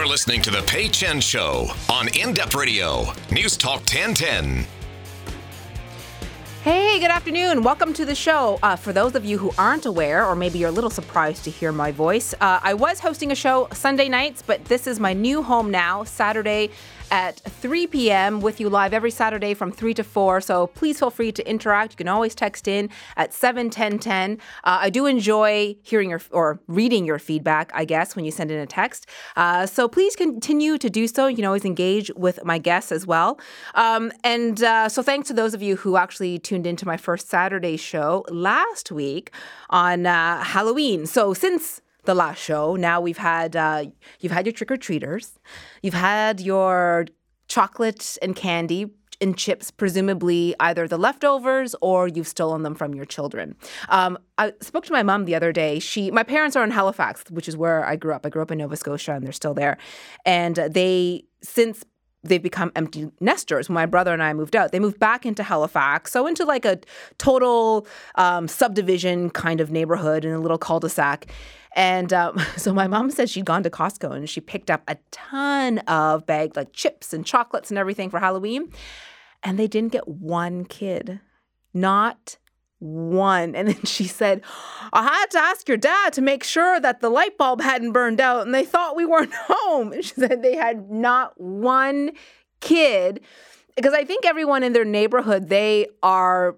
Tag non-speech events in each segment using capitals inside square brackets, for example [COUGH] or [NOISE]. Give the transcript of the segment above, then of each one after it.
You're listening to The Pay Chen Show on In Depth Radio, News Talk 1010. Hey, good afternoon. Welcome to the show. Uh, for those of you who aren't aware, or maybe you're a little surprised to hear my voice, uh, I was hosting a show Sunday nights, but this is my new home now, Saturday at 3 p.m. with you live every Saturday from 3 to 4. So please feel free to interact. You can always text in at 71010. Uh, I do enjoy hearing your or reading your feedback, I guess, when you send in a text. Uh, so please continue to do so. You can always engage with my guests as well. Um, and uh, so thanks to those of you who actually tuned into my first Saturday show last week on uh, Halloween. So since the last show. Now we've had uh, you've had your trick or treaters, you've had your chocolate and candy and chips, presumably either the leftovers or you've stolen them from your children. Um, I spoke to my mom the other day. She, my parents are in Halifax, which is where I grew up. I grew up in Nova Scotia, and they're still there. And they since they've become empty nesters. When my brother and I moved out, they moved back into Halifax, so into like a total um, subdivision kind of neighborhood in a little cul-de-sac. And um, [LAUGHS] so my mom said she'd gone to Costco and she picked up a ton of bags like chips and chocolates and everything for Halloween. And they didn't get one kid, not one. And then [LAUGHS] she said, I had to ask your dad to make sure that the light bulb hadn't burned out and they thought we weren't [LAUGHS] home. And she said they had not one kid. Because I think everyone in their neighborhood, they are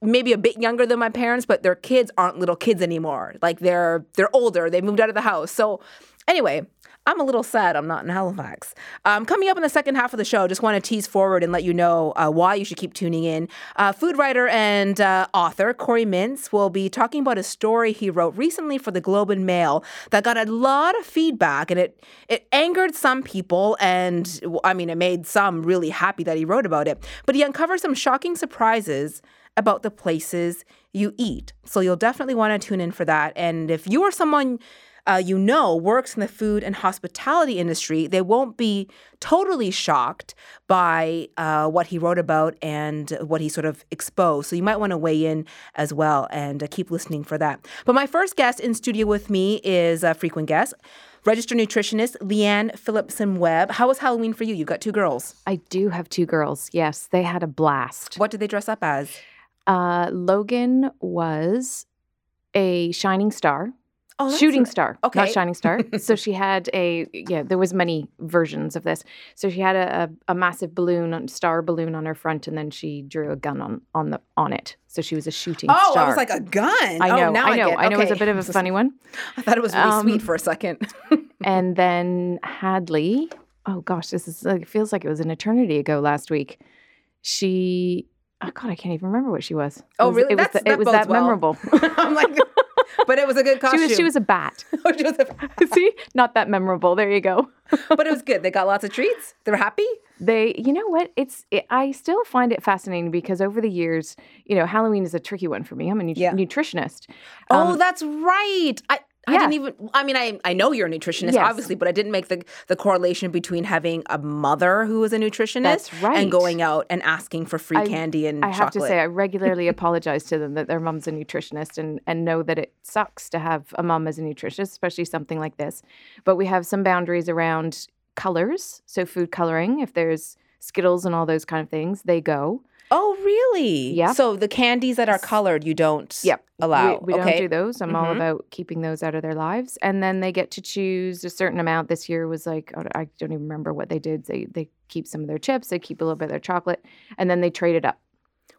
maybe a bit younger than my parents, but their kids aren't little kids anymore. Like they're they're older. They moved out of the house. So anyway, I'm a little sad I'm not in Halifax. Um, coming up in the second half of the show, just want to tease forward and let you know uh, why you should keep tuning in. Uh, food writer and uh, author Corey Mintz will be talking about a story he wrote recently for the Globe and Mail that got a lot of feedback and it it angered some people and I mean it made some really happy that he wrote about it. But he uncovered some shocking surprises about the places you eat. So you'll definitely want to tune in for that. And if you are someone uh, you know works in the food and hospitality industry, they won't be totally shocked by uh, what he wrote about and what he sort of exposed. So you might want to weigh in as well and uh, keep listening for that. But my first guest in studio with me is a frequent guest. Registered nutritionist Lianne Phillipson Webb. How was Halloween for you? You've got two girls. I do have two girls. Yes, they had a blast. What did they dress up as? Uh, Logan was a shining star. Oh, shooting star, Okay. not shining star. [LAUGHS] so she had a yeah. There was many versions of this. So she had a, a, a massive balloon, star balloon on her front, and then she drew a gun on on the on it. So she was a shooting Oh, star. Oh, I was like a gun. I know, Oh, now I know, I, get- I know. It was a bit of a funny one. [LAUGHS] I thought it was really Um, sweet for a second. [LAUGHS] and then Hadley, oh gosh, this is like, it feels like it was an eternity ago last week. She, oh God, I can't even remember what she was. It Oh, was- really? It was, That's- th- that it was that well. memorable. I'm like, but it was a good she costume. was [LAUGHS] she was a bat. She was a- bat. See, not that memorable. There you go. [LAUGHS] but it was good. They got lots of treats. They were happy. They, you know what? It's it, I still find it fascinating because over the years, you know, Halloween is a tricky one for me. I'm a nu- Yeah. nutritionist. oh, Um, that's right. I. I yeah. didn't even. I mean, I I know you're a nutritionist, Yes. obviously, but I didn't make the the correlation between having a mother who was a nutritionist right. and going out and asking for free I- candy and I have chocolate. to say, I regularly [LAUGHS] apologize to them that their mom's a nutritionist and, and know that it sucks to have a mom as a nutritionist, especially something like this. But we have some boundaries around colors. So, food coloring, if there's Skittles and all those kind of things, they go. Oh, really? Yeah. So the candies that are colored, you don't Yep. allow. We, we okay. don't do those. I'm all Mhm. about keeping those out of their lives. And then they get to choose a certain amount. This year was like, I don't even remember what they did. They, they keep some of their chips, they keep a little bit of their chocolate, and then they trade it up.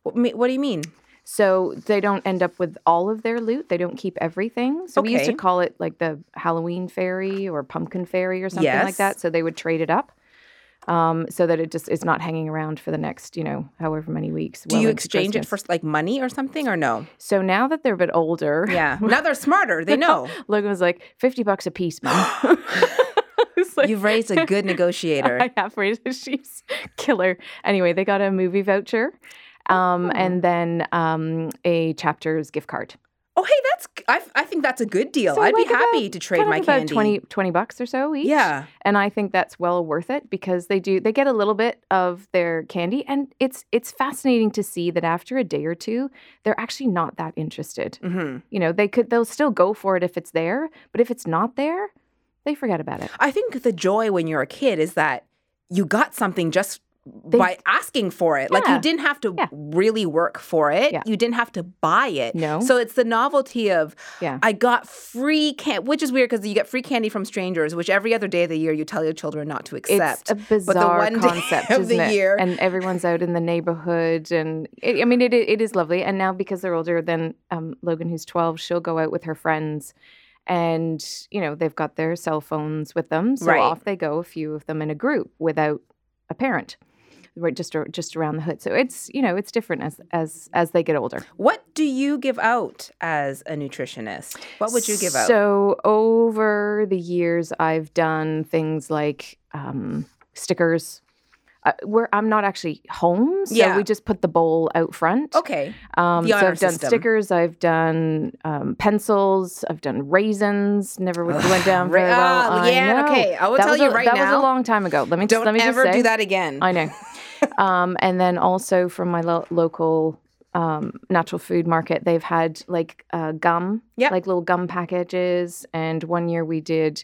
What, what do you mean? So they don't end up with all of their loot. They don't keep everything. So we used to call it like the Halloween fairy or pumpkin fairy or something Yes. like that. So they would trade it up. Um, so that it just is not hanging around for the next, you know, however many weeks. Do well you exchange it for like money or something or no? So now that they're a bit older, Yeah. [LAUGHS] now they're smarter. They know. Logan was like, 50 bucks a piece, mom. [GASPS] [LAUGHS] Like, You've raised a good [LAUGHS] negotiator. I have raised a she's killer. Anyway, they got a movie voucher um, Oh. and then um, a chapters gift card. Oh, hey, that's I, I think that's a good deal. So, I'd like, be happy about- to trade kind of my about candy. 20, 20 bucks or so each. Yeah. And I think that's well worth it because they do they get a little bit of their candy and it's it's fascinating to see that after a day or two they're actually not that interested. hmm You know, they could they'll still go for it if it's there, but if it's not there, they forget about it. I think the joy when you're a kid is that you got something just They- by asking for it. Like you didn't have to Yeah. really work for it. Yeah. You didn't have to buy it. No. So it's the novelty of Yeah. I got free candy, which is weird because you get free candy from strangers, which every other day of the year you tell your children not to accept. It's a bizarre one day concept, of the it? year- And everyone's out in the neighborhood, and it, I mean, it it is lovely. And now because they're older, then um, Logan, who's twelve, she'll go out with her friends, and you know they've got their cell phones with them, so Right. off they go, a few of them in a group without a parent, right? Just just around the hood. So it's you know it's different as as as they get older. What do you give out as a nutritionist? What would you give out? So over the years, I've done things like um, stickers. Uh, where I'm not actually home, so Yeah. we just put the bowl out front. Okay. Um, so I've done system. stickers, I've done um, pencils, I've done raisins. Never would- went down very well. Yeah. I okay, I will That tell you a- right that was a long time ago. Let me just Don't let me ever just say, do that again. I know. [LAUGHS] um, and then also from my lo- local um, natural food market, they've had like uh, gum, Yep. like little gum packages. And one year we did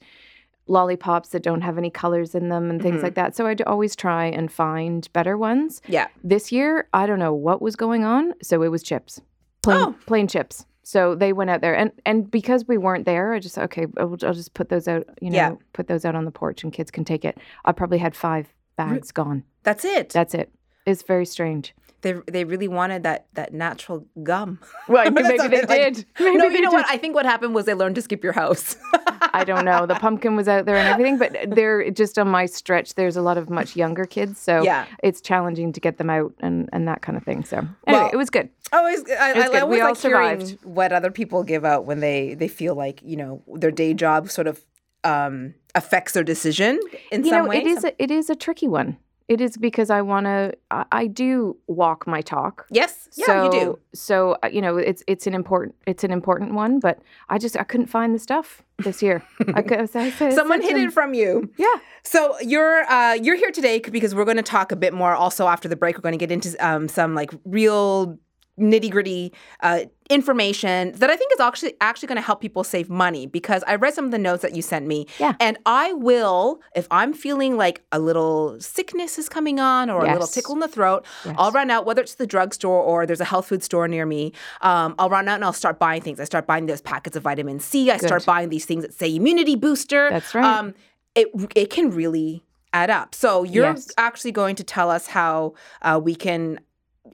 lollipops that don't have any colors in them and things Mhm. like that. So I'd always try and find better ones. yeah. This year, I don't know what was going on, so it was chips, plain, Oh. plain chips. So they went out there, and and because we weren't there, I just okay, I'll, I'll just put those out, you know, Yeah. put those out on the porch, and kids can take it. I probably had five bags gone. That's it. That's it. It's very strange. they they really wanted that that natural gum. Well, [LAUGHS] maybe what they like- did. [LAUGHS] Maybe no, they you know what? I think what happened was they learned to skip your house. [LAUGHS] I don't know. The pumpkin was out there and everything, but they're just on my stretch. There's a lot of much younger kids, so Yeah. it's challenging to get them out and and that kind of thing. So anyway, Well, it was good. always, I, was I, good. I always We like survived. what other people give out when they they feel like you know their day job sort of um, affects their decision in you some know way. it is a, it is a tricky one it is because i want to I, I do walk my talk yes, yeah, so, you do. so uh, you know it's it's an important it's an important one but i just i couldn't find the stuff this year [LAUGHS] I I said- Someone hid it from you. yeah So you're uh, you're here today because we're going to talk a bit more. Also, after the break, we're going to get into um, some like real nitty gritty uh, information that I think is actually actually going to help people save money. Because I read some of the notes that you sent me, Yeah. and I will if I'm feeling like a little sickness is coming on or a little tickle in the throat, Yes. I'll run out whether it's the drugstore or there's a health food store near me. Um, I'll run out and I'll start buying things. I start buying those packets of vitamin C. I start buying these things that say immunity booster. That's right. Um, it it can really add up. So you're Yes. actually going to tell us how uh, we can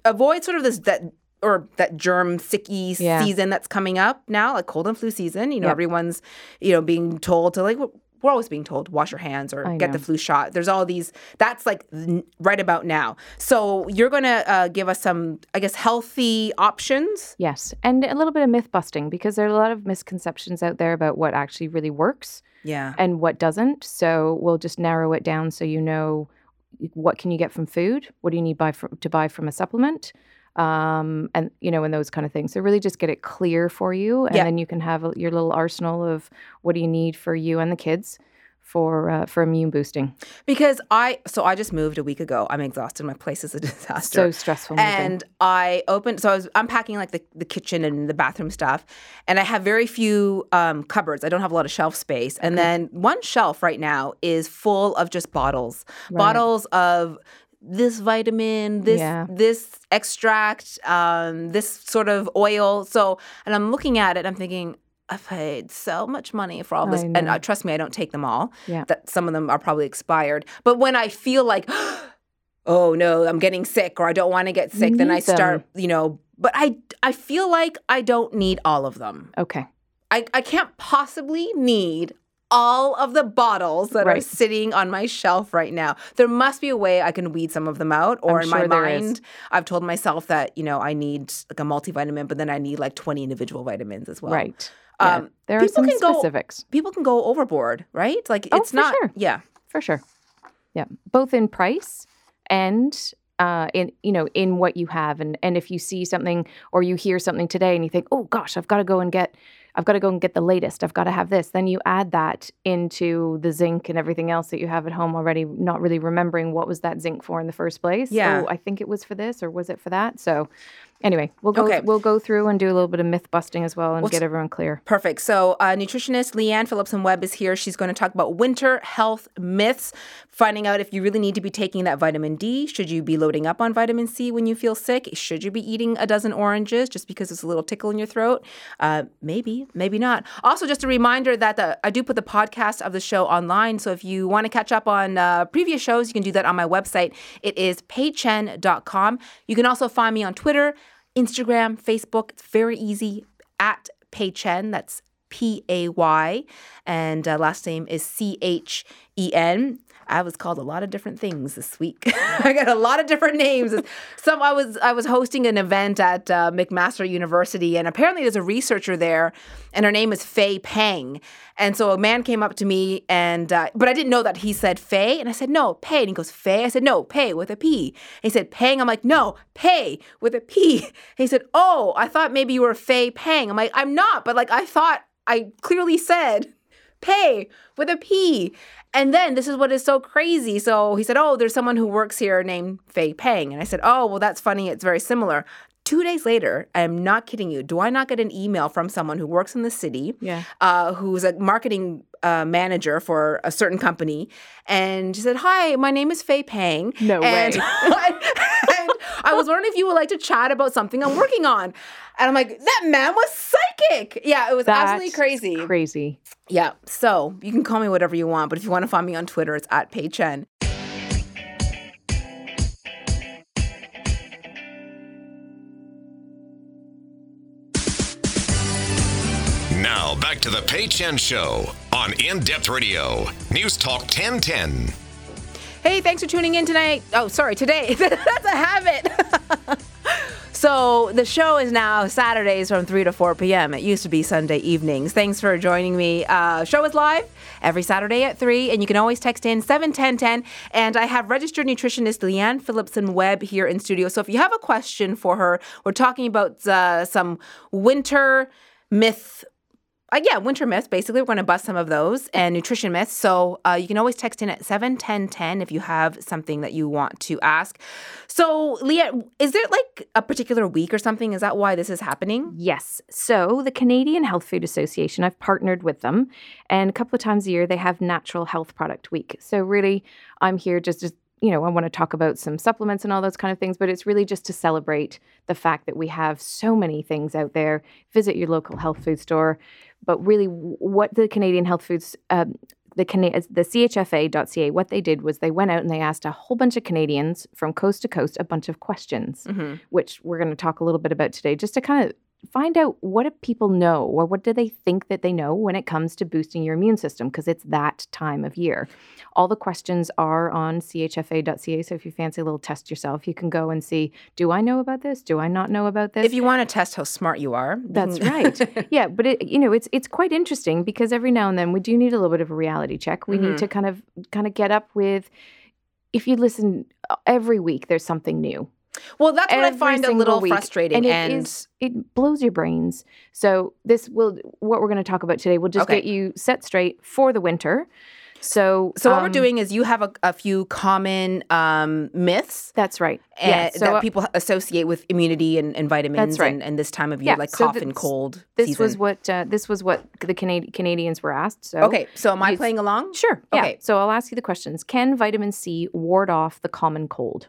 avoid sort of this that or that germ sicky Yeah. season that's coming up now, like cold and flu season. You know, Yep. everyone's you know being told to like. We're always being told wash your hands or I get the flu shot. There's all these. That's like right about now. So you're gonna uh, give us some, I guess, healthy options. yes and a little bit of myth busting because there are a lot of misconceptions out there about what actually really works Yeah. and what doesn't. So we'll just narrow it down so you know what can you get from food, what do you need buy to buy from a supplement, um, and you know, and those kind of things. So really, just get it clear for you, and Yeah. then you can have a, your little arsenal of what do you need for you and the kids for uh, for immune boosting. Because I so I just moved a week ago. I'm exhausted. My place is a [LAUGHS] disaster. So stressful. moving. and I opened so I was unpacking like the, the kitchen and the bathroom stuff and I have very few um, cupboards. I don't have a lot of shelf space. And then one shelf right now is full of just bottles. Bottles of this vitamin, this Yeah. this extract, um, this sort of oil. So and I'm looking at it, I'm thinking, I've paid so much money for all this. I And uh, trust me, I don't take them all. Yeah. That some of them are probably expired. But when I feel like [GASPS] oh no, I'm getting sick or I don't want to get sick, then I them. start, you know, but I I feel like I don't need all of them. okay, I, I can't possibly need all of the bottles that are sitting on my shelf right now. There must be a way I can weed some of them out. Or I'm in my sure is. mind, I've told myself that, you know, I need like a multivitamin, but then I need like 20 individual vitamins as well. right. Yeah. Um, there are some can go- specifics. People can go overboard, right? Like Oh, it's for not sure. yeah. for sure. Yeah, both in price and uh, in you know in what you have, and and if you see something or you hear something today and you think, oh gosh, I've got to go and get I've got to go and get the latest. I've got to have this. Then you add that into the zinc and everything else that you have at home already, not really remembering what was that zinc for in the first place. Yeah. Oh, I think it was for this or was it for that? So anyway, we'll go Okay. we'll go through and do a little bit of myth busting as well and Well, get everyone clear. Perfect. So, uh, nutritionist Lianne Phillipson Webb is here. She's going to talk about winter health myths, finding out if you really need to be taking that vitamin D. Should you be loading up on vitamin C when you feel sick? Should you be eating a dozen oranges just because it's a little tickle in your throat? Uh, maybe, maybe not. Also, just a reminder that the, I do put the podcast of the show online. So, if you want to catch up on uh, previous shows, you can do that on my website. It is paychen.com. You can also find me on Twitter, Instagram, Facebook. It's very easy at Paychen. That's P A Y, and uh, last name is C H E N. I was called a lot of different things this week. [LAUGHS] I got a lot of different names. Some I was I was hosting an event at uh, McMaster University, and apparently there's a researcher there, and her name is Faye Pang. And so a man came up to me, and uh, but I didn't know that he said Faye, and I said no, Pay. And he goes Faye. I said no, Pay with a P. And he said Pang. I'm like no, Pay with a P. And [LAUGHS] he said oh, I thought maybe you were Faye Pang. I'm like I'm not, but like I thought I clearly said pay with a P. And then this is what is so crazy. So he said, Oh, there's someone who works here named Fei Pang. And I said, Oh, well, that's funny. It's very similar. Two days later, I am not kidding you. Do I not get an email from someone who works in the city, Yeah. uh, who's a marketing uh, manager for a certain company, and she said, "Hi, my name is Faye Pang." No and, way. [LAUGHS] and I was wondering if you would like to chat about something I'm working on. And I'm like, that man was psychic. Yeah, it was absolutely crazy. Crazy. Yeah. So you can call me whatever you want, but if you want to find me on Twitter, it's at Paychen. Now back to the Pay Chen Show on In Depth Radio, News Talk 1010. Hey, thanks for tuning in tonight. Oh, sorry, today. [LAUGHS] That's a habit. [LAUGHS] so the show is now Saturdays from 3 to 4 p.m. It used to be Sunday evenings. Thanks for joining me. Uh, show is live every Saturday at 3, and you can always text in 71010. And I have registered nutritionist Lianne Phillipson Webb here in studio. So if you have a question for her, we're talking about uh, some winter myth uh, yeah, winter myths. Basically, we're going to bust some of those and nutrition myths. So uh, you can always text in at seven ten ten if you have something that you want to ask. So, Leah, is there like a particular week or something? Is that why this is happening? Yes. So the Canadian Health Food Association, I've partnered with them, and a couple of times a year they have Natural Health Product Week. So really, I'm here just to you know, I want to talk about some supplements and all those kind of things, but it's really just to celebrate the fact that we have so many things out there. Visit your local health food store, but really, what the Canadian Health Foods, um, the Cana- the CHFA.ca, what they did was they went out and they asked a whole bunch of Canadians from coast to coast a bunch of questions, Mm-hmm. which we're going to talk a little bit about today, just to kind of find out what do people know or what do they think that they know when it comes to boosting your immune system because it's that time of year. All the questions are on chfa.ca. So if you fancy a little test yourself, you can go and see do I know about this? Do I not know about this? If you want to test how smart you are, That's [LAUGHS] right. yeah, but it, you know, it's it's quite interesting because every now and then we do need a little bit of a reality check. We Mhm. need to kind of kind of get up with if you listen uh, every week there's something new. Well, that's what I find a little week. frustrating. And And, it is it blows your brains. So this will what we're going to talk about today will just Okay. get you set straight for the winter. So so what we're um, doing is you have a, a few common um, myths. That's right. uh, yeah. So that people associate with immunity and, and vitamins right. and, and this time of year, Yeah, like so cough and cold this season. was what uh, this was what the Canadi- Canadians were asked. So okay, so am I you- playing along? Sure. Yeah. Okay. So I'll ask you the questions. Can vitamin C ward off the common cold?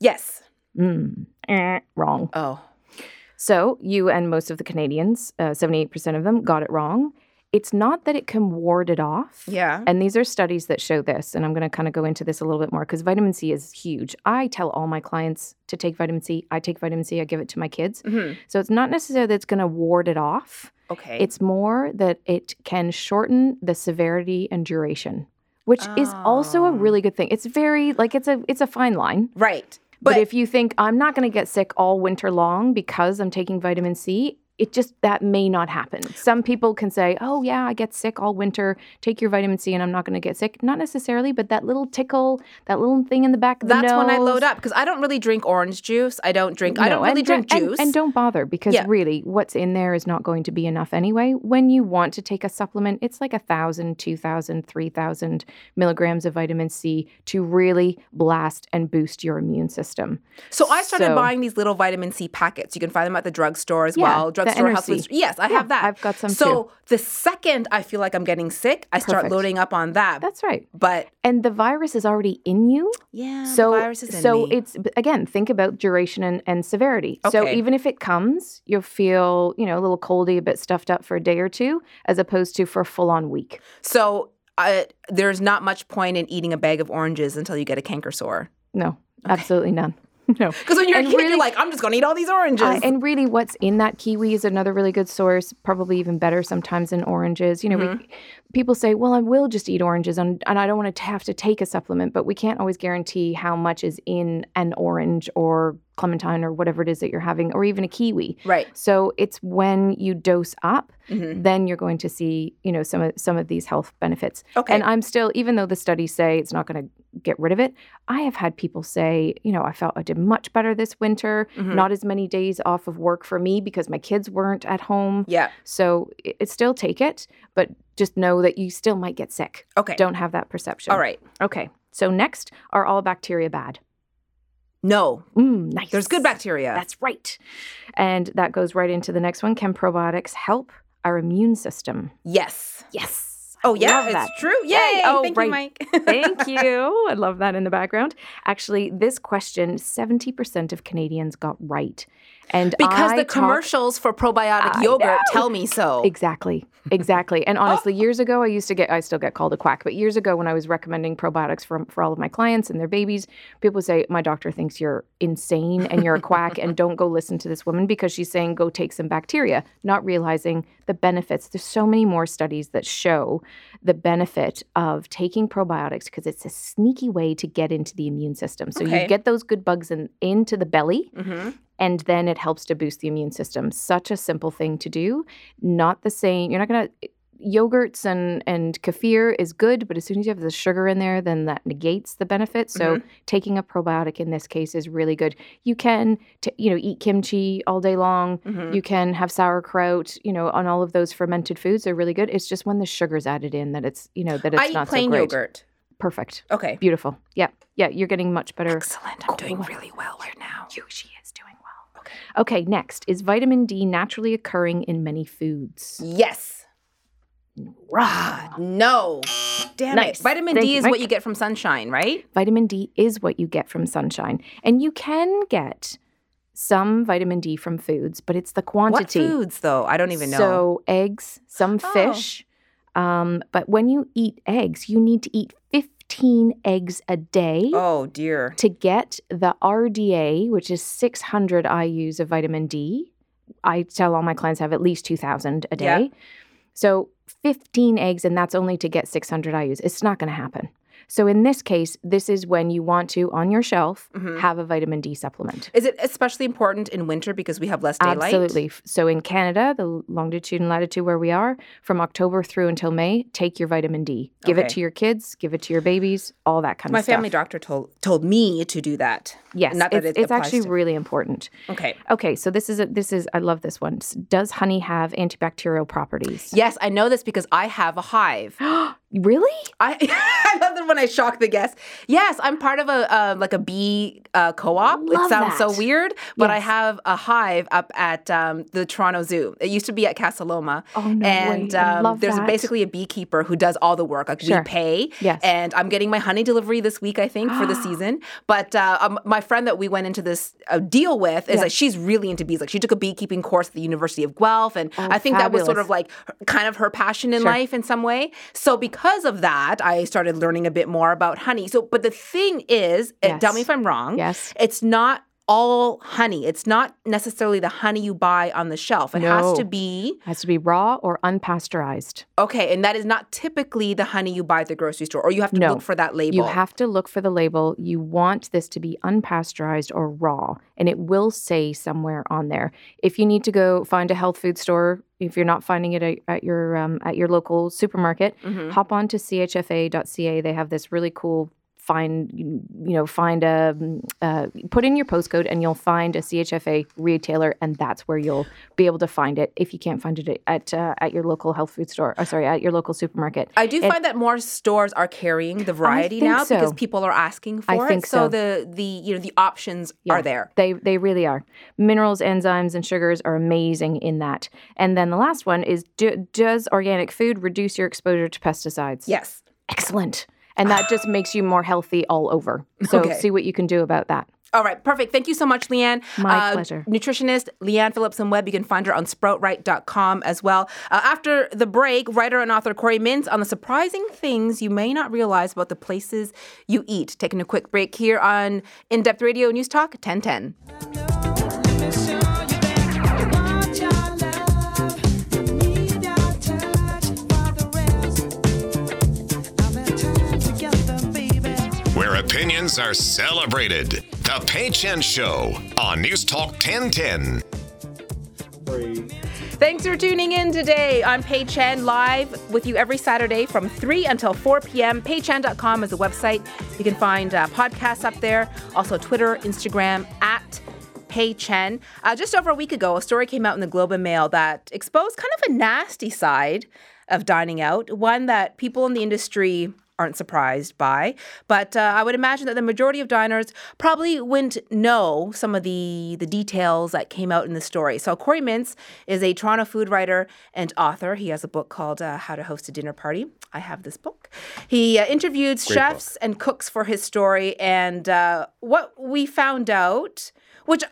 Yes. Mm, eh, wrong. Oh. So you and most of the Canadians, uh, 78% of them, got it wrong. It's not that it can ward it off. Yeah. And these are studies that show this. And I'm going to kind of go into this a little bit more because vitamin C is huge. I tell all my clients to take vitamin C. I take vitamin C, I give it to my kids. hmm So it's not necessarily that it's going to ward it off. Okay. It's more that it can shorten the severity and duration, which is also a Oh. really good thing. It's very like it's a it's a fine line. right. But, But, if you think I'm not going to get sick all winter long because I'm taking vitamin C, it just that may not happen. Some people can say, "Oh yeah, I get sick all winter. Take your vitamin C, and I'm not going to get sick." Not necessarily, but that little tickle, that little thing in the back of the That's nose. when I load up because I don't really drink orange juice. I don't drink. I don't really and drink and- juice. And, don't bother because Yeah. really what's in there is not going to be enough anyway. When you want to take a supplement, it's like a thousand, two thousand, three thousand milligrams of vitamin C to really blast and boost your immune system. So I started So- buying these little vitamin C packets. You can find them at the drugstore as Yeah, well. the Drugstore, health NRC. food. Yes, I Yeah, have that. I've got some So too. the second I feel like I'm getting sick, I start loading up on that. That's right. but And the virus is already in you. yeah, the So, virus is in so me. it's again, think about duration and, and severity. So even if it comes, you'll feel, you know, a little coldy, a bit stuffed up for a day or two, as opposed to for a full on week. so uh, there's not much point in eating a bag of oranges until you get a canker sore. No, absolutely none. [LAUGHS] No. Because when you're And a kid, really- you're like, I'm just going to eat all these oranges. Uh, and really, what's in that kiwi is another really good source, probably even better sometimes than oranges. You know, Mm-hmm. we, people say, well, I will just eat oranges and, and I don't want to have to take a supplement, but we can't always guarantee how much is in an orange or clementine or whatever it is that you're having, or even a kiwi. right. So it's when you dose up, Mhm. then you're going to see, you know, some of some of these health benefits. Okay. And I'm still, even though the studies say it's not going to get rid of it, I have had people say, you know, I felt I did much better this winter. Mhm. Not as many days off of work for me because my kids weren't at home. Yeah. So it, it still take it, but just know that you still might get sick. Okay. Don't have that perception. All right. Okay. So next, are all bacteria bad? No, Mm, nice. there's good bacteria. That's right. And that goes right into the next one. Can probiotics help our immune system? yes. Yes. Oh yeah, Love it's that. true. Yay! Oh, Thank right. you, Mike. [LAUGHS] Thank you. I love that in the background. Actually, this question 70% of Canadians got right. And because I the talk- commercials for probiotic I yogurt know. tell me so. Exactly. Exactly. And [LAUGHS] honestly, years ago, I used to get, I still get called a quack, but years ago, when I was recommending probiotics for, for all of my clients and their babies, people would say, My doctor thinks you're insane and you're a quack, and don't go listen to this woman because she's saying go take some bacteria, not realizing the benefits. There's so many more studies that show the benefit of taking probiotics because it's a sneaky way to get into the immune system. So Okay. you get those good bugs in, into the belly hmm and then it helps to boost the immune system. Such a simple thing to do. Not the same. You're not going to yogurts and and kefir is good, but as soon as you have the sugar in there, then that negates the benefit. So taking a probiotic in this case is really good. You can t- you know eat kimchi all day long. hmm You can have sauerkraut, you know, on all of those fermented foods. They're really good. It's just when the sugar's added in that it's, you know, that it's I eat not plain so great. yogurt. Perfect. Okay. Beautiful. Yeah. Yeah. You're getting much better. Excellent. I'm doing really well right now. You, she is doing well. Okay. Next. Is vitamin D naturally occurring in many foods? Yes. Rah. No. Damn Nice. it. Vitamin Thank D you, is what you get from sunshine, right? Vitamin D is what you get from sunshine. And you can get some vitamin D from foods, but it's the quantity. What foods though? I don't even know. So, eggs, some Oh. fish. Um, but when you eat eggs, you need to eat 15 eggs a day. oh dear. to get the RDA, which is 600 IUs of vitamin D. I tell all my clients have at least 2,000 a Yeah. day. So 15 eggs, and that's only to get 600 IUs. It's not going to happen. So in this case, this is when you want to, on your shelf, Mhm. have a vitamin D supplement. Is it especially important in winter because we have less daylight? Absolutely. So in Canada, the longitude and latitude where we are, from October through until May, take your vitamin D. Give Okay. it to your kids, give it to your babies, all that kind My of stuff. My family doctor told told me to do that. Yes, Not that it's, it it's actually to- really important. Okay. Okay, so this is a, this is I love this one. Does honey have antibacterial properties? Yes, I know this because I have a hive. [GASPS] [GASPS] Really? I [LAUGHS] I love that when I shock the guests. Yes, I'm part of a uh, like a bee uh, co-op. it Love sounds so weird, but I have a hive up at um, the Toronto Zoo. It used to be at Casa Loma. Oh, no and way. I um, love there's that. basically a beekeeper who does all the work. Like Sure. we pay. Yes. And I'm getting my honey delivery this week, I think, for the [GASPS] season. But uh, um, my friend that we went into this uh, deal with is Yeah. like she's really into bees. Like she took a beekeeping course at the University of Guelph, and Oh, I think that was sort of like kind of her passion in Sure. life in some way. So because of that, I started learning a bit more about honey. So, but the thing is, and tell me if I'm wrong. Yes. It's not all honey. It's not necessarily the honey you buy on the shelf. It has to No. be Has to be raw or unpasteurized. okay, and that is not typically the honey you buy at the grocery store, or you have to No. look for that label. You have to look for the label. You want this to be unpasteurized or raw, and it will say somewhere on there. If you need to go find a health food store, if you're not finding it at, at your um, at your local supermarket, Mhm. hop on to chfa.ca. They have this really cool find you know find a uh, put in your postcode and you'll find a CHFA retailer and that's where you'll be able to find it if you can't find it at uh, at your local health food store or sorry at your local supermarket I do It- find that more stores are carrying the variety now because people are asking for I it. think so. so. the the you know the options Yeah. are there. They they really are. Minerals, enzymes, and sugars are amazing in that. And then the last one is do, does organic food reduce your exposure to pesticides? Yes. Excellent. And that just makes you more healthy all over. So Okay. see what you can do about that. All right, perfect. Thank you so much, Lianne. Uh, My pleasure. Nutritionist Lianne Phillipson Webb. You can find her on sproutright.com as well. Uh, after the break, writer and author Corey Mintz on the surprising things you may not realize about the places you eat. Taking a quick break here on In Depth Radio News Talk 1010. Opinions are celebrated. The Pay Chen Show on News Talk 1010. Thanks for tuning in today. I'm Pay Chen, live with you every Saturday from 3 until 4 p.m. PayChen.com is the website. You can find uh, podcasts up there, also Twitter, Instagram, at Pay Chen. Uh, just over a week ago, a story came out in the Globe and Mail that exposed kind of a nasty side of dining out, one that people in the industry aren't surprised by. But uh, I would imagine that the majority of diners probably wouldn't know some of the the details that came out in the story. So Corey Mintz is a Toronto food writer and author. He has a book called uh, How to Host a Dinner Party. I have this book. He uh, interviewed chefs and cooks for his story, and uh, what we found out, which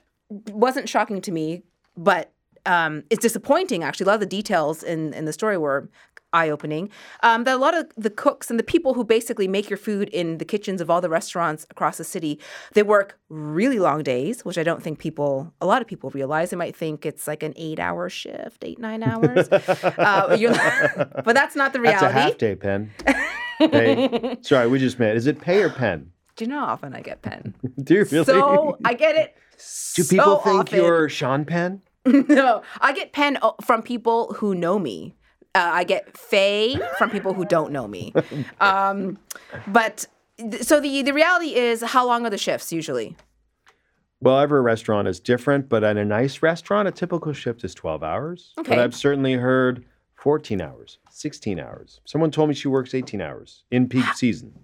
wasn't shocking to me, but um, it's disappointing actually. A lot of the details in, in the story were eye opening. Um, that a lot of the cooks and the people who basically make your food in the kitchens of all the restaurants across the city, they work really long days, which I don't think people, a lot of people realize. They might think it's like an eight hour shift, eight, nine [LAUGHS] hours. uh, but that's not the That's reality. a half day pen. Pay. [LAUGHS] Sorry, we just met. Is it pay or pen? Do you know how often I get pen? [LAUGHS] Do you really? So I get it. Do people so think often. you're Sean Penn? no, I get pen from people who know me. Uh, I get Faye from people who don't know me. [LAUGHS] Um, but th- so the the reality is, how long are the shifts usually? Well, every restaurant is different, but at a nice restaurant, a typical shift is 12 hours. Okay. But I've certainly heard 14 hours, 16 hours. Someone told me she works 18 hours in peak season.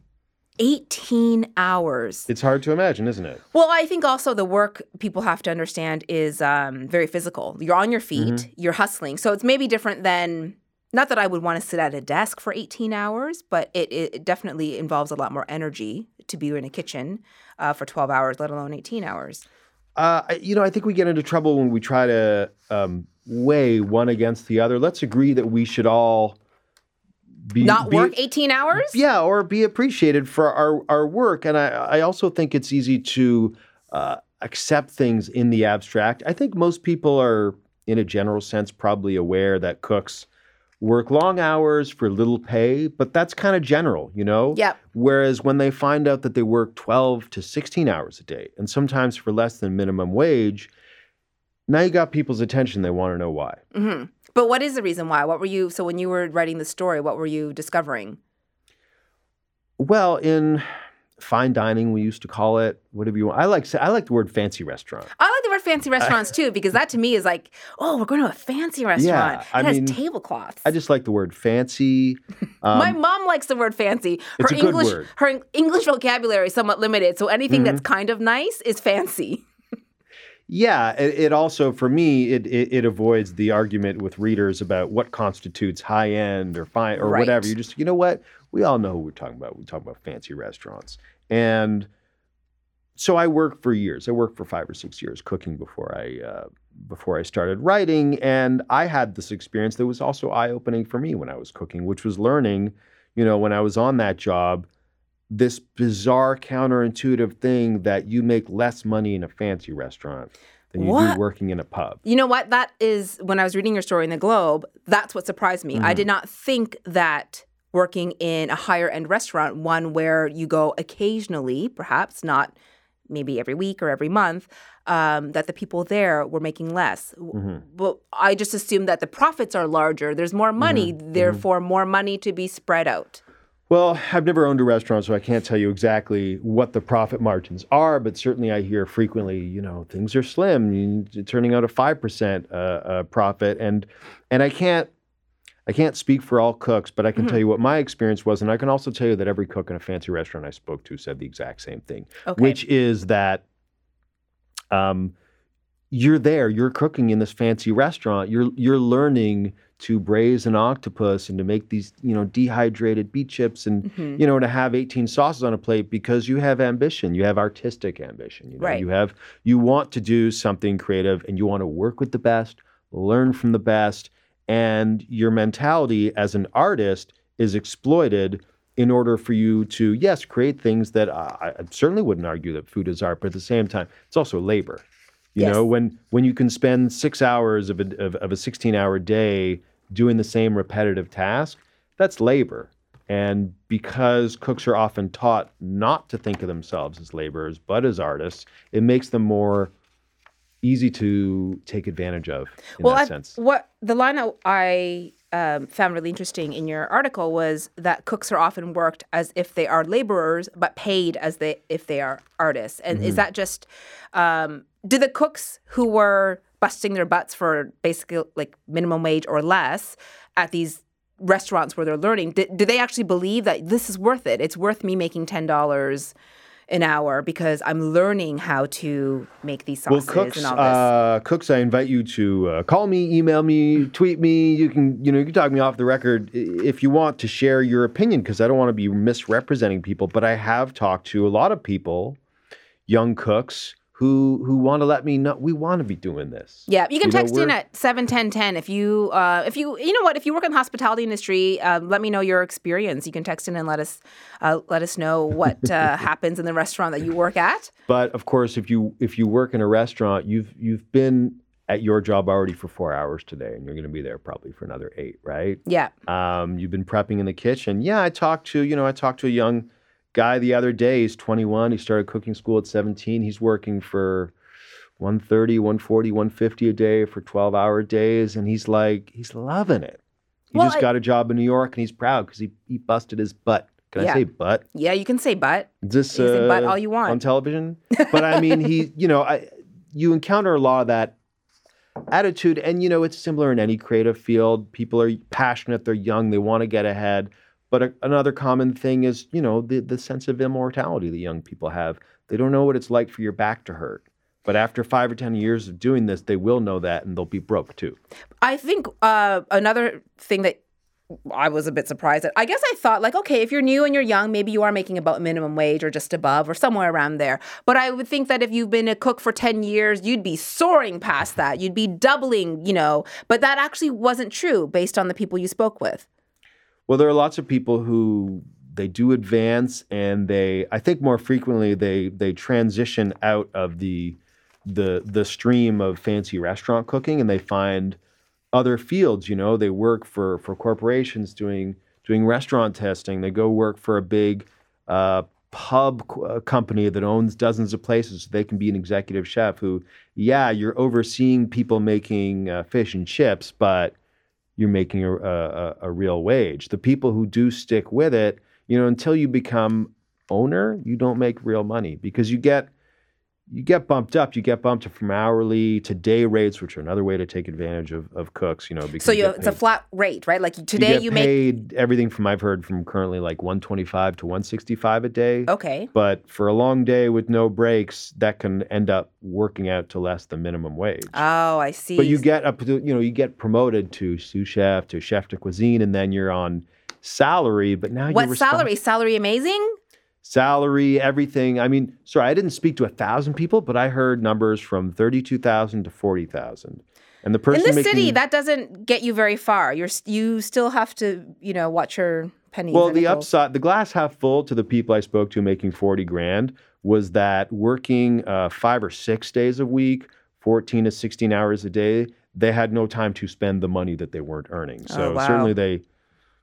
18 hours. It's hard to imagine, isn't it? Well, I think also the work people have to understand is um, very physical. You're on your feet, you're hustling. So it's maybe different than, not that I would want to sit at a desk for 18 hours, but it, it definitely involves a lot more energy to be in a kitchen uh, for 12 hours, let alone 18 hours. Uh, you know, I think we get into trouble when we try to um, weigh one against the other. Let's agree that we should all be Not be- work 18 hours? Yeah, or be appreciated for our, our work. And I, I also think it's easy to uh, accept things in the abstract. I think most people are, in a general sense, probably aware that cooks work long hours for little pay, but that's kind of general, you know? Yep. Whereas when they find out that they work 12 to 16 hours a day, and sometimes for less than minimum wage, now you got people's attention. They want to know why. hmm But what is the reason why? What were you, so when you were writing the story, what were you discovering? Well, in fine dining, we used to call it whatever you want. I like I like the word fancy restaurant. I like word fancy restaurants too, because that to me is like, oh, we're going to a fancy restaurant. I it has mean, tablecloths. I just like the word fancy. [LAUGHS] Um, My mom likes the word fancy. Her It's a good English word. Mm-hmm. her English vocabulary is somewhat limited, so anything that's kind of nice is fancy. yeah, it, it also for me it, it it avoids the argument with readers about what constitutes high end or fine or Right. whatever. You just you know what we all know who we're talking about. We talk about fancy restaurants, and so I worked for years. I worked for five or six years cooking before I uh, before I started writing, and I had this experience that was also eye opening for me when I was cooking, which was learning. You know, when I was on that job, this bizarre counterintuitive thing that you make less money in a fancy restaurant than you What? do working in a pub. You know what? That is when I was reading your story in the Globe. That's what surprised me. Mm-hmm. I did not think that working in a higher end restaurant, one where you go occasionally, perhaps not maybe every week or every month, um, that the people there were making less. Mm-hmm. Well, I just assume that the profits are larger. There's more money, Mm-hmm. therefore more money to be spread out. Well, I've never owned a restaurant, so I can't tell you exactly what the profit margins are, but certainly I hear frequently, you know, things are slim, you- turning out a 5% uh, uh, profit. And, and I can't, I can't speak for all cooks, but I can tell you what my experience was. And I can also tell you that every cook in a fancy restaurant I spoke to said the exact same thing, Okay. which is that um, you're there, you're cooking in this fancy restaurant, you're you're learning to braise an octopus and to make these, you know, dehydrated beet chips and Mhm. you know to have 18 sauces on a plate because you have ambition, you have artistic ambition, you know, Right. you have you want to do something creative and you want to work with the best, learn from the best, and your mentality as an artist is exploited in order for you to yes create things that I, I certainly wouldn't argue that food is art but at the same time it's also labor you Yes. know when when you can spend six hours of a, of, of a 16 hour day doing the same repetitive task that's labor and because cooks are often taught not to think of themselves as laborers but as artists it makes them more easy to take advantage of in well, that I, sense what the line I- I um, found really interesting in your article was that cooks are often worked as if they are laborers, but paid as they if they are artists. And Mm-hmm. is that just um, do the cooks who were busting their butts for basically like minimum wage or less at these restaurants where they're learning, do, do they actually believe that this is worth it? It's worth me making ten dollars an hour because I'm learning how to make these sauces Well, cooks, and all this. uh, cooks, I invite you to uh, call me, email me, tweet me. You can, you know, you can talk me off the record if you want to share your opinion because I don't want to be misrepresenting people. But I have talked to a lot of people, young cooks, who who want to let me know we want to be doing this. Yeah, you can You know, text in at seven ten ten if you uh, if you you know what if you work in the hospitality industry, um, let me know your experience. You can text in and let us uh, let us know what uh, [LAUGHS] happens in the restaurant that you work at. But of course, if you if you work in a restaurant, you've you've been at your job already for four hours today, and you're going to be there probably for another eight, right? Yeah, Um, you've been prepping in the kitchen. Yeah, I talked to, you know, I talked to a young guy the other day. He's 21. He started cooking school at 17. He's working for 130, 140, 150 a day for 12 hour days. And he's like, he's loving it. He Well, just I- got a job in New York and he's proud because he, he busted his butt. Can Yeah. I say butt? yeah, you can say but. Is this You say butt uh, all you want. on television? [LAUGHS] But I mean, he, you know, I, you encounter a lot of that attitude, and you know, it's similar in any creative field. People are passionate, they're young, they want to get ahead. But a, another common thing is, you know, the the sense of immortality that young people have. They don't know what it's like for your back to hurt. But after five or ten years of doing this, they will know that, and they'll be broke too. I think uh, another thing that I was a bit surprised at. I guess I thought like, okay, if you're new and you're young, maybe you are making about minimum wage or just above or somewhere around there. But I would think that if you've been a cook for 10 years, you'd be soaring past that. You'd be doubling, you know. But that actually wasn't true based on the people you spoke with. Well, there are lots of people who they do advance, and they, I think, more frequently they they transition out of the the the stream of fancy restaurant cooking, and they find other fields. You know, they work for for corporations doing doing restaurant testing. They go work for a big uh, pub uh, company that owns dozens of places. They can be an executive chef who, yeah, you're overseeing people making uh, fish and chips, but you're making a, a, a real wage. The people who do stick with it, you know, until you become owner, you don't make real money because you get you get bumped up. You get bumped up from hourly to day rates, which are another way to take advantage of, of cooks. You know, because So you, get it's a flat rate, right? Like today get you, make everything from I've heard from currently like 125 to 165 a day. okay. But for a long day with no breaks, that can end up working out to less than minimum wage. Oh, I see. But you get up to you know you get promoted to sous chef to chef de cuisine, and then you're on salary. But now what you're respons- salary? Salary amazing? Salary, everything. I mean, sorry, I didn't speak to a thousand people, but I heard numbers from thirty-two thousand to forty thousand. And the person In this making, city, that doesn't get you very far. You're you still have to, you know, watch your pennies. Well, the upside, the glass half full to the people I spoke to making 40 grand was that working uh, five or six days a week, 14 to 16 hours a day, they had no time to spend the money that they weren't earning. So Oh, wow. certainly they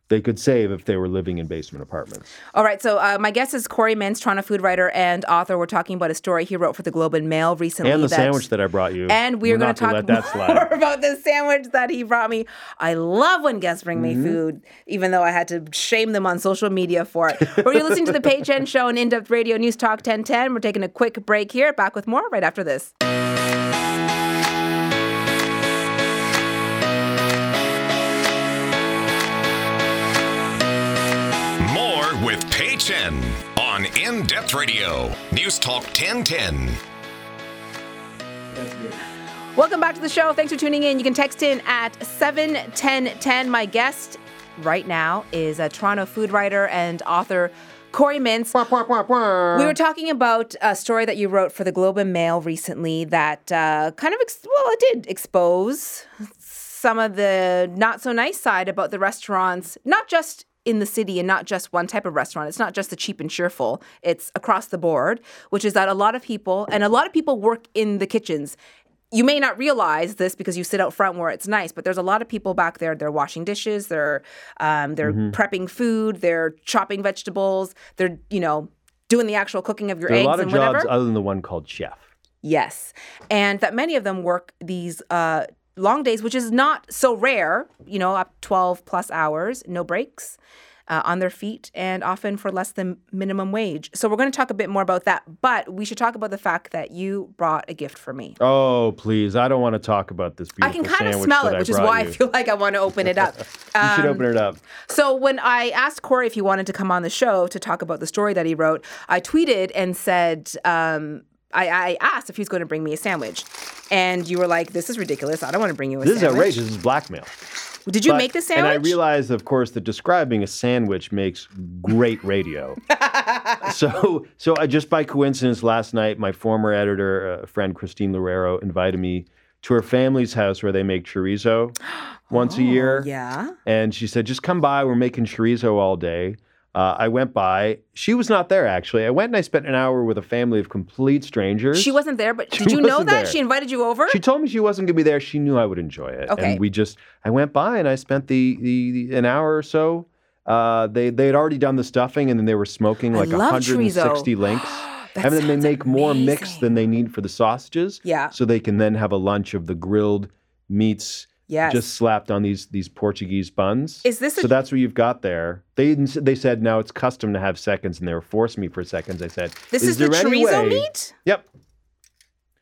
they could save if they were living in basement apartments. All right, so uh, my guest is Corey Mintz, Toronto food writer and author. We're talking about a story he wrote for the Globe and Mail recently. And the sandwich that I brought you. And we're, going to talk [LAUGHS] more about the sandwich that he brought me. I love when guests bring Mm-hmm. me food, even though I had to shame them on social media for it. But you're listening to the Pay Chen Show on In Depth Radio News Talk 1010. We're taking a quick break here. Back with more right after this. With Pay Chen on In Depth Radio, News Talk 1010. Welcome back to the show. Thanks for tuning in. You can text in at 71010. My guest right now is a Toronto food writer and author, Corey Mintz. We were talking about a story that you wrote for the Globe and Mail recently that uh, kind of, ex- well, it did expose some of the not so nice side about the restaurants, not just in the city and not just one type of restaurant. It's not just the cheap and cheerful. It's across the board, which is that a lot of people, and a lot of people work in the kitchens. You may not realize this because you sit out front where it's nice, but there's a lot of people back there. They're washing dishes, they're um, they're Mm-hmm. prepping food, they're chopping vegetables, they're you know doing the actual cooking of your There are a eggs lot of jobs whatever. other than the one called chef. Yes. And that many of them work these uh, long days, which is not so rare, you know, up 12 plus hours, no breaks. Uh, on their feet and often for less than minimum wage. So, we're going to talk a bit more about that, but we should talk about the fact that you brought a gift for me. Oh, please. I don't want to talk about this I can kind of smell it, which is why you. I feel like I want to open it up. [LAUGHS] You should Um, open it up. So when I asked Corey if he wanted to come on the show to talk about the story that he wrote, I tweeted and said, um, I, I asked if he was going to bring me a sandwich, and you were like, "This is ridiculous. I don't want to bring you a This is outrageous. This is blackmail. Did you But- make the sandwich? And I realized, of course, that describing a sandwich makes great radio. [LAUGHS] so, so I, just by coincidence, last night, my former editor, uh, friend Christine Lorero, invited me to her family's house where they make chorizo [GASPS] once a year. Oh, Yeah. And she said, just come by. We're making chorizo all day. Uh, I went by. She was not there, actually. I went and I spent an hour with a family of complete strangers. She wasn't there, but She did you know wasn't that there. she invited you over? She told me she wasn't going to be there. She knew I would enjoy it. Okay. And we just, I went by and I spent the, the, the an hour or so. Uh, they they had already done the stuffing and then they were smoking like love 160 chorizo. links. [GASPS] That and then they sounds make more mix amazing. than they need for the sausages. Yeah. So they can then have a lunch of the grilled meats Yes. just slapped on these these Portuguese buns. Is this a- so that's what you've got there. They they said now it's custom to have seconds, and they were forcing me for seconds. I said this is, the there any chorizo way- meat. Yep.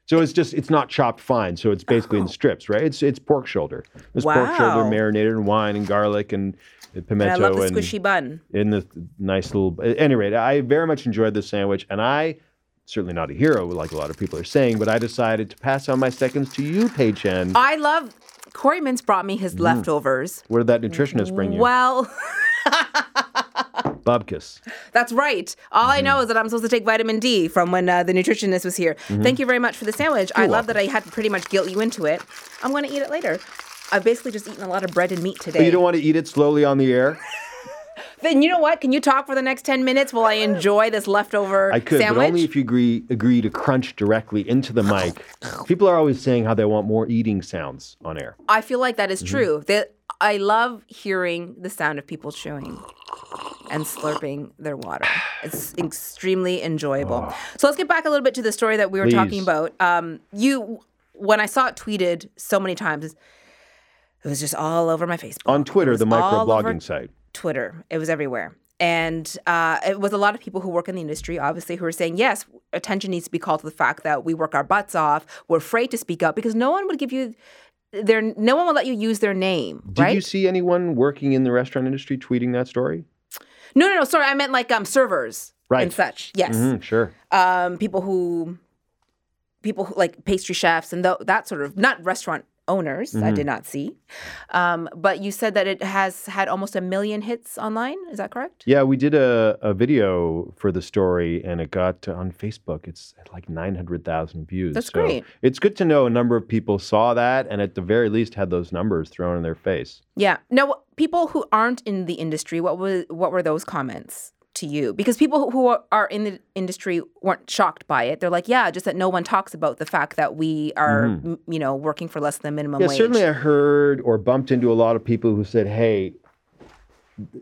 So it's just it's not chopped fine. So it's basically Oh. in strips, right? It's it's pork shoulder. It's pork shoulder marinated in wine and garlic and pimento. And I love the and squishy bun. in the nice little. At any rate, I very much enjoyed this sandwich, and I certainly not a hero like a lot of people are saying, but I decided to pass on my seconds to you, Pay Chen. I love. Corey Mintz brought me his leftovers. What did that nutritionist bring you? Well, Bubkus. [LAUGHS] That's right. All I Mm-hmm. know is that I'm supposed to take vitamin D from when uh, the nutritionist was here. Mm-hmm. Thank you very much for the sandwich. I love that I had to pretty much guilt you into it. I'm going to eat it later. I've basically just eaten a lot of bread and meat today. You don't want to eat it slowly on the air. [LAUGHS] then you know what? Can you talk for the next 10 minutes while I enjoy this leftover sandwich? I could, sandwich? but only if you agree agree to crunch directly into the mic. People are always saying how they want more eating sounds on air. I feel like that is Mm-hmm. true. That I love hearing the sound of people chewing and slurping their water. It's extremely enjoyable. So let's get back a little bit to the story that we were talking about. Um, you, when I saw it tweeted so many times, it was just all over my Facebook. On Twitter, the microblogging site. Twitter. It was everywhere. And uh, it was a lot of people who work in the industry, obviously, who were saying, yes, attention needs to be called to the fact that we work our butts off. We're afraid to speak up because no one would give you their, no one will let you use their name, Did right? you see anyone working in the restaurant industry tweeting that story? no, no, no. Sorry, I meant like um servers Right. and such. Yes, Mhm, sure. um, people who, people who, like pastry chefs and th- that sort of not restaurant owners. I did not see. Um, but you said that it has had almost a million hits online. Is that correct? Yeah, we did a, a video for the story and it got on Facebook. It's like 900,000 views. That's So great. It's good to know a number of people saw that and at the very least had those numbers thrown in their face. Yeah. Now, people who aren't in the industry, what was what were those comments to you? Because people who are- in the industry weren't shocked by it. They're like, yeah, just that no one talks about the fact that we are, mm-hmm. m- you know, working for less than minimum Yeah, wage. certainly I heard or bumped into a lot of people who said, hey,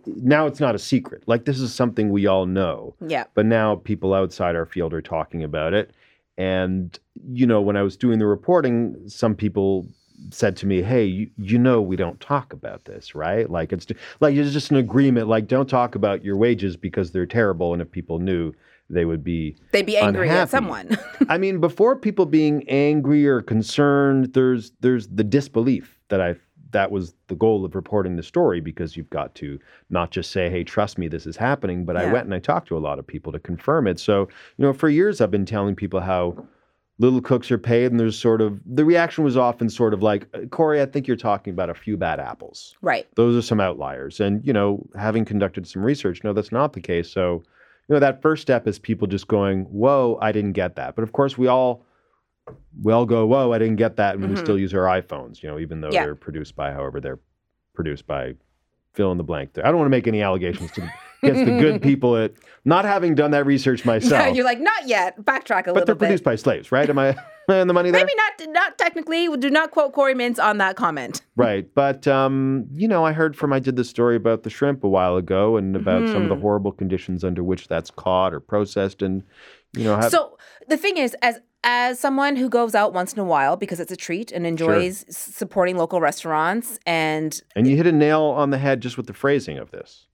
now it's not a secret. Like this is something we all know. yeah. But now people outside our field are talking about it. And, you know, when I was doing the reporting, some people said to me, hey, you, you know, we don't talk about this, right? Like it's like it's just an agreement. Like, don't talk about your wages because they're terrible. And if people knew, they would be They'd be angry unhappy. at someone. [LAUGHS] I mean, before people being angry or concerned, there's there's the disbelief that I that was the goal of reporting the story because you've got to not just say, "Hey, trust me, this is happening," but I went and I talked to a lot of people to confirm it. So, you know, for years I've been telling people how little cooks are paid, and there's sort of the reaction was often sort of like, "Corey, I think you're talking about a few bad apples." right. those are some outliers. And, you know, having conducted some research, no, that's not the case. So, you know, that first step is people just going, whoa, I didn't get that. But of course, we all, we all go, whoa, I didn't get that. And we Mhm. still use our iPhones, you know, even though Yeah. they're produced by however they're produced by fill in the blank. I don't want to make any allegations to against the good [LAUGHS] people at not having done that research [LAUGHS] myself. Yeah, you're like, not yet. Backtrack a but little they're produced by slaves, right? Am I, [LAUGHS] am I on the money there? Maybe not not technically. Do not quote Corey Mintz on that comment. Right. But, um, you know, I heard from, I did the story about the shrimp a while ago and about some of the Mhm. horrible conditions under which that's caught or processed. And, you know, have, So the thing is, as as someone who goes out once in a while because it's a treat and enjoys s- supporting local restaurants and and you hit a nail on the head just with the phrasing of this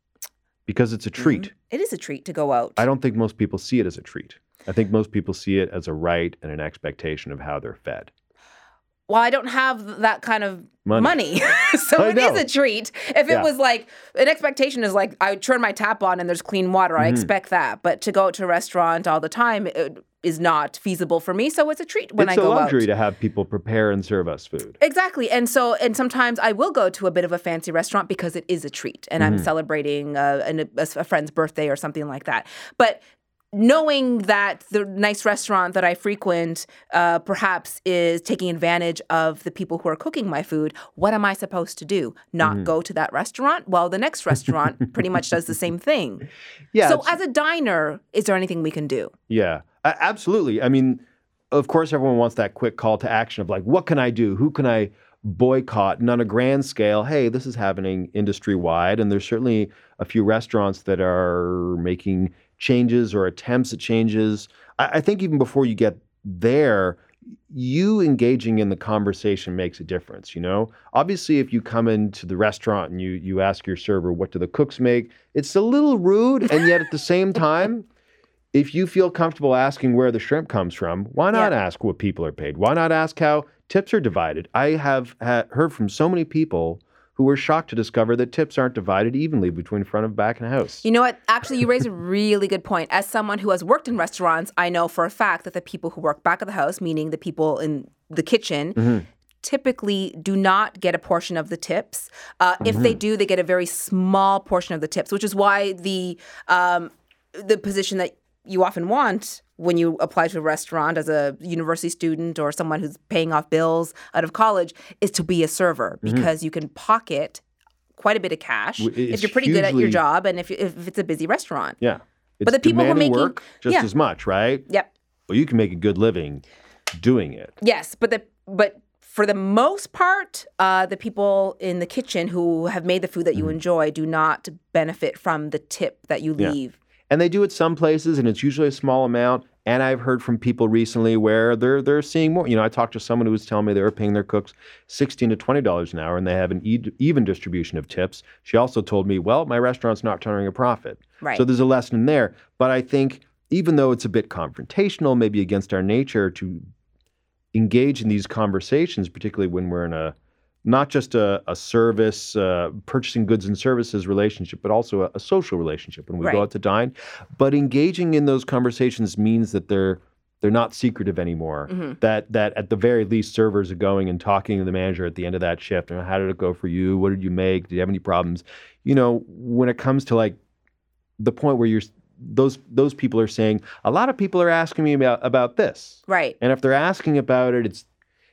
because it's a treat. Mm-hmm. it is a treat to go out. I don't think most people see it as a treat. I think most people see it as a right and an expectation of how they're fed. well, I don't have that kind of Money. money, [LAUGHS] so I it is know. a treat. If it was like an expectation is like I turn my tap on and there's clean water, I Mhm. expect that. But to go out to a restaurant all the time it is not feasible for me. So it's a treat when it's I a go out. It's a luxury out. to have people prepare and serve us food. Exactly. And so, and sometimes I will go to a bit of a fancy restaurant because it is a treat and Mm-hmm. I'm celebrating uh, an, a, a friend's birthday or something like that. But knowing that the nice restaurant that I frequent uh, perhaps is taking advantage of the people who are cooking my food, what am I supposed to do? Not Mm-hmm. go to that restaurant? Well, the next restaurant [LAUGHS] pretty much does the same thing. Yeah. so, as a diner, is there anything we can do? Yeah, absolutely. I mean, of course, everyone wants that quick call to action of like, what can I do? Who can I boycott? And on a grand scale, hey, this is happening industry wide. And there's certainly a few restaurants that are making changes or attempts at changes. I, I think even before you get there, you engaging in the conversation makes a difference you know obviously if you come into the restaurant and you you ask your server what do the cooks make it's a little rude and yet at the same time if you feel comfortable asking where the shrimp comes from, why not Yeah. ask what people are paid? Why not ask how tips are divided? I have ha- heard from so many people who were shocked to discover that tips aren't divided evenly between front of back and house. You know what? Actually, you raise a really good point. As someone who has worked in restaurants, I know for a fact that the people who work back of the house, meaning the people in the kitchen, Mm-hmm. typically do not get a portion of the tips. Uh, If they Mm-hmm. do, they get a very small portion of the tips, which is why the um, the position that you often want when you apply to a restaurant as a university student or someone who's paying off bills out of college is to be a server because you can pocket quite a bit of cash Mm-hmm. If you're pretty good at your job and if, you- if it's a busy restaurant. yeah. It's the people who are making- work just yeah. as much, right? Yep. Well, you can make a good living doing it. Yes, but the but for the most part, uh, the people in the kitchen who have made the food that you Mm-hmm. enjoy do not benefit from the tip that you Yeah. And they do it some places, and it's usually a small amount. And I've heard from people recently where they're they're seeing more. You know, I talked to someone who was telling me they were paying their cooks sixteen to twenty dollars an hour, and they have an e- even distribution of tips. She also told me, "Well, my restaurant's not turning a profit." Right. So there's a lesson there. But I think even though it's a bit confrontational, maybe against our nature to engage in these conversations, particularly when we're in a not just a, a service, uh, purchasing goods and services relationship, but also a, a social relationship when we Right. go out to dine. But engaging in those conversations means that they're they're not secretive anymore. Mm-hmm. That that at the very least, servers are going and talking to the manager at the end of that shift. And how did it go for you? What did you make? Did you have any problems? You know, when it comes to like the point where you're those those people are saying a lot of people are asking me about about this, Right. and if they're asking about it, it's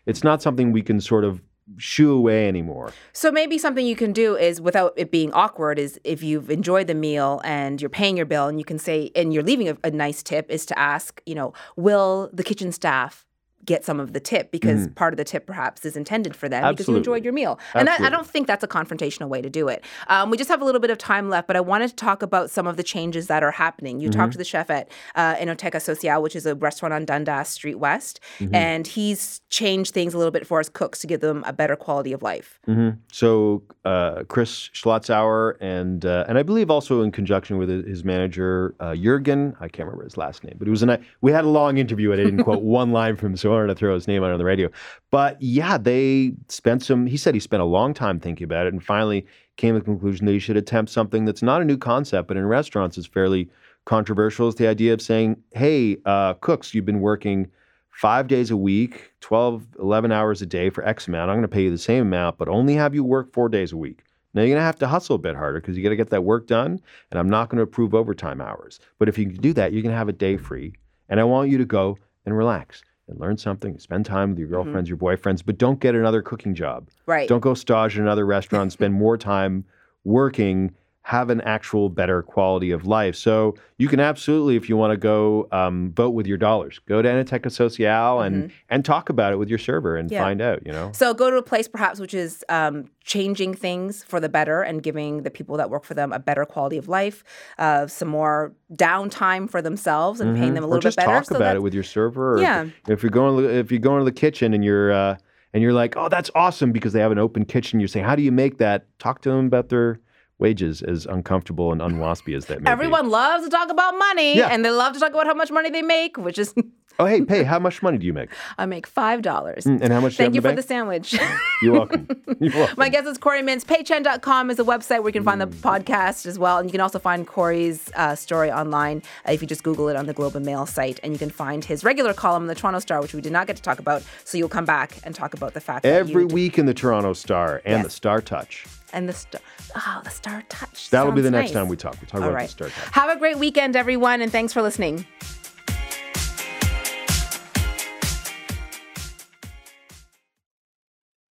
it's not something we can sort of shoo away anymore. So maybe something you can do is without it being awkward is if you've enjoyed the meal and you're paying your bill and you can say and you're leaving a, a nice tip is to ask, you know, will the kitchen staff get some of the tip because part of the tip perhaps is intended for them because you Mm-hmm. Enjoyed your meal. And I, I don't think that's a confrontational way to do it. Um, we just have a little bit of time left, but I wanted to talk about some of the changes that are happening. You Mm-hmm. talked to the chef at uh, Enoteca Social, which is a restaurant on Dundas Street West, Mm-hmm. and he's changed things a little bit for his cooks to give them a better quality of life. hmm So uh, Chris Schlotzauer and uh, and I believe also in conjunction with his manager uh, Jurgen, I can't remember his last name, but it was a ni- we had a long interview and I didn't quote [LAUGHS] one line from him, so wanted to throw his name out on the radio. But yeah, they spent some. He said he spent a long time thinking about it and finally came to the conclusion that he should attempt something that's not a new concept, but in restaurants is fairly controversial. Is the idea of saying, "Hey, uh, cooks, you've been working." five days a week, 12, 11 hours a day for X amount. I'm going to pay you the same amount, but only have you work four days a week. Now you're going to have to hustle a bit harder because you got to get that work done, and I'm not going to approve overtime hours. But if you can do that, you're going to have a day free, and I want you to go and relax and learn something, spend time with your mm-hmm. girlfriends, your boyfriends, but don't get another cooking job. Right. Don't go stage in another restaurant, spend [LAUGHS] more time working, have an actual better quality of life. So you can absolutely, if you want to go um, vote with your dollars, go to Enoteca Social and and talk about it with your server and Mm-hmm. Yeah. find out. You know, So go to a place perhaps which is um, changing things for the better and giving the people that work for them a better quality of life, uh, some more downtime for themselves and paying them a little bit better. talk about it with your server. Or Yeah. If, if you're going, if you go into the kitchen and you're uh, and you're like, oh, that's awesome because they have an open kitchen. You're saying, how do you make that? Talk to them about their wages, as uncomfortable and unwaspy as that may be. Everyone loves to talk about money Yeah. and they love to talk about how much money they make, which is Oh, hey, [LAUGHS] pay. How much money do you make? I make five dollars. Mm, And how much? Thank you you have for in the the sandwich. [LAUGHS] You're welcome. [LAUGHS] You're welcome. My guest is Corey Mintz. PayChen.com is a website where you can find the podcast as well. And you can also find Corey's uh, story online uh, if you just Google it on the Globe and Mail site. And you can find his regular column in the Toronto Star, which we did not get to talk about. So you'll come back and talk about the fact Every week in the Toronto Star and Yes. the Star Touch. And the star. Oh, the Star Touch. That'll be the next nice. time we talk. We'll talk All about right. the Star Touch. Have a great weekend, everyone, and thanks for listening.